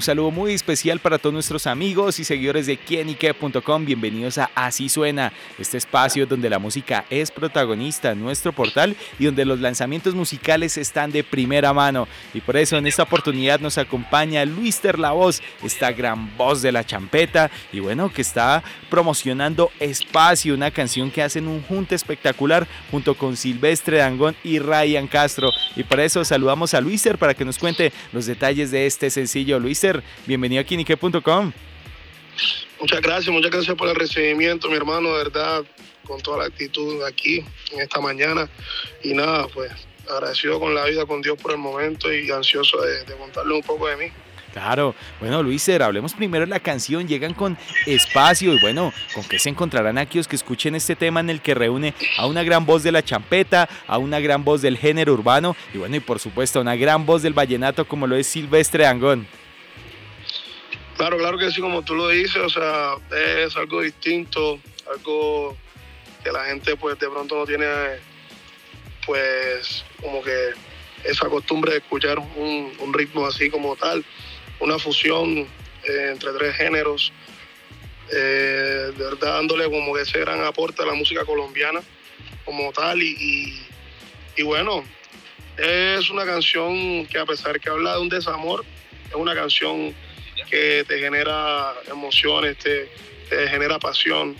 Un saludo muy especial para todos nuestros amigos y seguidores de quienique.com. Bienvenidos a Así Suena, este espacio donde la música es protagonista en nuestro portal y donde los lanzamientos musicales están de primera mano. Y por eso en esta oportunidad nos acompaña Luis La Voz, esta gran voz de la champeta y bueno, que está promocionando Espacio, una canción que hacen un junte espectacular junto con Silvestre Dangón y Ryan Castro. Y por eso saludamos a Luister para que nos cuente los detalles de este sencillo. Luister, bienvenido a Kinique.com. Muchas gracias, muchas gracias por el recibimiento, mi hermano, de verdad, con toda la actitud aquí en esta mañana. Y nada, pues agradecido con la vida, con Dios por el momento y ansioso de, contarle un poco de mí. Claro, bueno Luiser, hablemos primero de la canción, llegan con espacio y bueno, ¿con qué se encontrarán aquellos que escuchen este tema en el que reúne a una gran voz de la champeta, a una gran voz del género urbano y bueno, y por supuesto a una gran voz del vallenato como lo es Silvestre Angón? Claro, claro que sí, como tú lo dices, o sea, es algo distinto, algo que la gente pues de pronto no tiene pues como que esa costumbre de escuchar un, ritmo así como tal, una fusión eh, entre tres géneros, eh, de verdad dándole como que ese gran aporte a la música colombiana como tal y, y bueno, es una canción que a pesar que habla de un desamor, es una canción que te genera emociones, te, genera pasión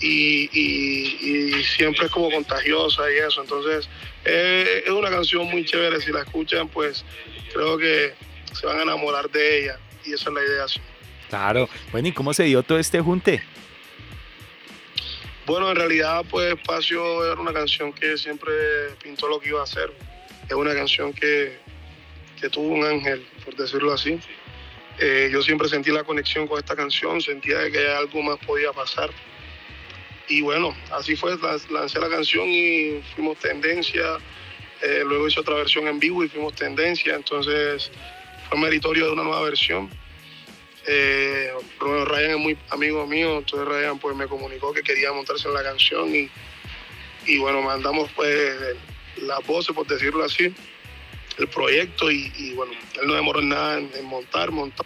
y, siempre es como contagiosa y eso. Entonces eh, es una canción muy chévere, si la escuchan pues creo que se van a enamorar de ella y esa es la idea. Claro, bueno, ¿y cómo se dio todo este junte? Bueno, en realidad pues Espacio era una canción que siempre pintó lo que iba a hacer. Es una canción que, que tuvo un ángel, por decirlo así. Eh, yo siempre sentí la conexión con esta canción, sentía que algo más podía pasar. Y bueno, así fue, lancé la canción y fuimos tendencia. Eh, luego hice otra versión en vivo y fuimos tendencia. Entonces fue meritorio de una nueva versión. Eh, Ryan es muy amigo mío, entonces Ryan pues me comunicó que quería montarse en la canción y, y bueno, mandamos pues las voces, por decirlo así el proyecto y, bueno, él no demoró en nada en, montar, montó,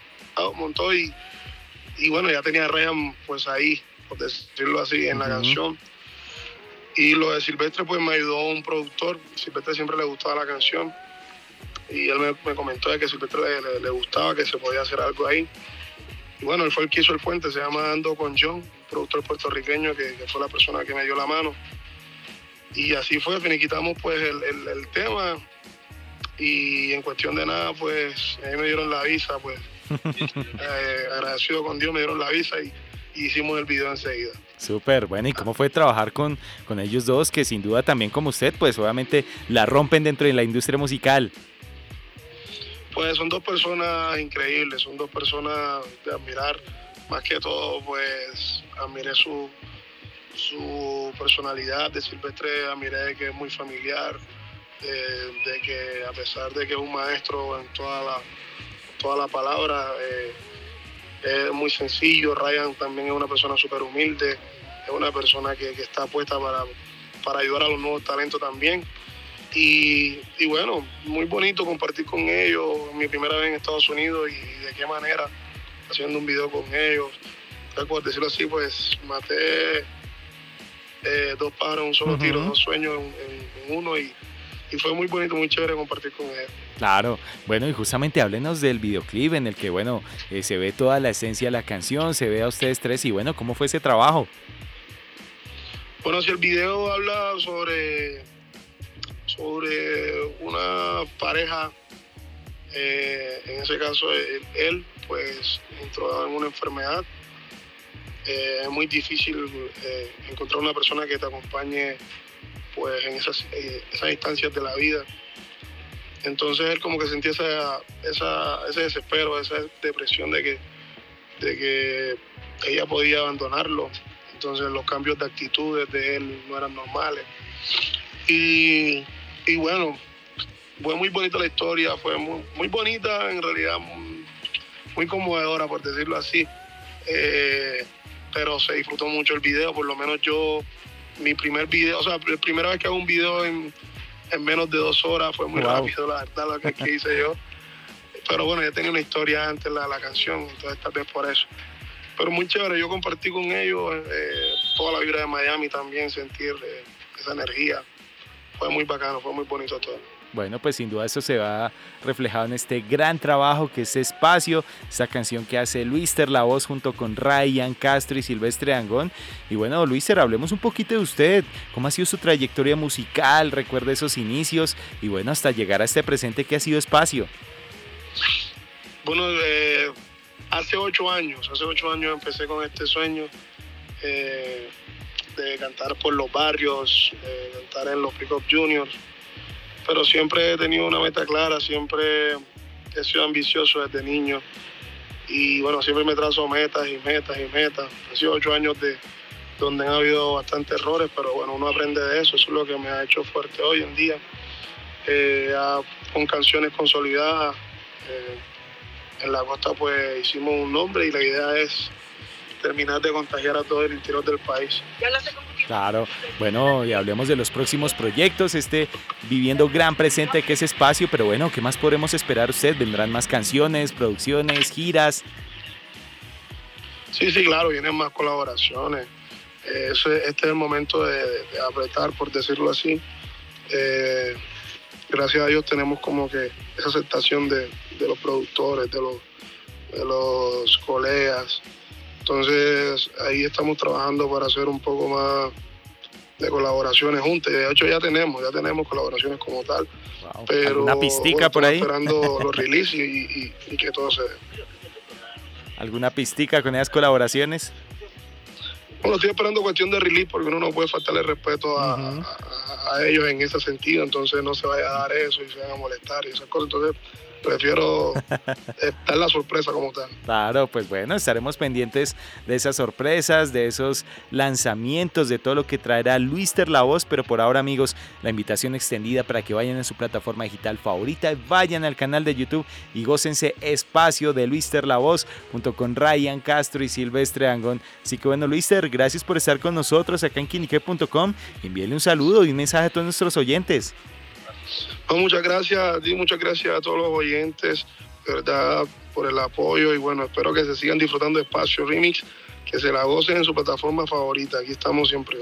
montó y, y, bueno, ya tenía a Ryan pues ahí, por decirlo así, en la canción. Y lo de Silvestre pues me ayudó un productor, Silvestre siempre le gustaba la canción y él me, comentó de que Silvestre le, gustaba, que se podía hacer algo ahí. Y bueno, él fue el que hizo el puente, se llama Ando con John, productor puertorriqueño que, fue la persona que me dio la mano. Y así fue, finiquitamos pues el, el tema, y en cuestión de nada, pues a mí me dieron la visa, pues eh, agradecido con Dios me dieron la visa y, hicimos el video enseguida. Súper, bueno, ¿y cómo fue trabajar con, con ellos dos que sin duda también como usted, pues obviamente la rompen dentro de la industria musical? Pues son dos personas increíbles, son dos personas de admirar, más que todo pues admiré su, su personalidad de Silvestre, admiré que es muy familiar, de, que a pesar de que es un maestro en toda la, toda la palabra, eh, es muy sencillo. Ryan también es una persona súper humilde, es una persona que, está puesta para, para ayudar a los nuevos talentos también. Y, bueno, muy bonito compartir con ellos, mi primera vez en Estados Unidos y de qué manera, haciendo un video con ellos. Por decirlo así, pues maté eh, dos pájaros, un solo tiro, dos sueños en uno y, y fue muy bonito, muy chévere compartir con él. Claro, bueno, y justamente háblenos del videoclip en el que, bueno, eh, se ve toda la esencia de la canción, se ve a ustedes tres y, bueno, ¿cómo fue ese trabajo? Bueno, si el video habla sobre, sobre una pareja, eh, en ese caso él, pues entró en una enfermedad. Eh, es muy difícil encontrar una persona que te acompañe pues en esas, eh, esas instancias de la vida. Entonces él como que sentía esa, ese desespero, esa depresión de que, de que ella podía abandonarlo. Entonces los cambios de actitudes de él no eran normales. Y, bueno, fue muy bonita la historia, fue muy, muy bonita, en realidad muy, conmovedora, por decirlo así. Eh, pero se disfrutó mucho el video, por lo menos yo, mi primer video, o sea, la primera vez que hago un video en, menos de dos horas fue muy rápido, la verdad, lo que, hice yo. Pero bueno, ya tenía una historia antes la, la canción, entonces tal vez por eso. Pero muy chévere, yo compartí con ellos eh, toda la vibra de Miami también, sentir eh, esa energía. Fue muy bacano, fue muy bonito todo. Bueno, pues sin duda eso se va reflejado en este gran trabajo que es Espacio, esta canción que hace Luister La Voz junto con Ryan Castro y Silvestre Angón. Y bueno, Luister, hablemos un poquito de usted, cómo ha sido su trayectoria musical, recuerda esos inicios y bueno, hasta llegar a este presente que ha sido Espacio. Bueno, eh, hace ocho años, hace ocho años empecé con este sueño. Eh, de cantar por los barrios, cantar en los Pick-Up Juniors, pero siempre he tenido una meta clara, siempre he sido ambicioso desde niño y bueno, siempre me trazo metas y metas y metas. Han sido ocho años de donde han habido bastantes errores, pero bueno, uno aprende de eso, eso es lo que me ha hecho fuerte hoy en día. Eh, con canciones consolidadas, eh, en la costa pues hicimos un nombre y la idea es terminar de contagiar a todo el interior del país. Claro, bueno, y hablemos de los próximos proyectos, este viviendo gran presente que es espacio, pero bueno, ¿qué más podremos esperar usted? ¿Vendrán más canciones, producciones, giras? Sí, sí, claro, vienen más colaboraciones. Eh, este es el momento de, apretar, por decirlo así. Eh, gracias a Dios tenemos como que esa aceptación de, los productores, de los colegas, entonces ahí estamos trabajando para hacer un poco más de colaboraciones juntas. De hecho ya tenemos, ya tenemos colaboraciones como tal. Pero ¿Alguna pistica por ahí? esperando los releases y, que todo se dé. ¿Alguna pistica con esas colaboraciones? Bueno, estoy esperando cuestión de release porque uno no puede faltarle respeto a, a, ellos en ese sentido, entonces no se vaya a dar eso y se van a molestar y esas cosas. Entonces prefiero estar la sorpresa como tal. Claro, pues bueno, estaremos pendientes de esas sorpresas, de esos lanzamientos, de todo lo que traerá Luister La Voz, pero por ahora amigos, la invitación extendida para que vayan a su plataforma digital favorita, vayan al canal de YouTube y gócense espacio de Luister La Voz junto con Ryan Castro y Silvestre Angón. Así que bueno, Luister, gracias por estar con nosotros acá en quinique.com. Envíale un saludo y un mensaje a todos nuestros oyentes muchas gracias muchas gracias a todos los oyentes, verdad, por el apoyo y bueno, espero que se sigan disfrutando de Espacio Remix, que se la gocen en su plataforma favorita. Aquí estamos siempre.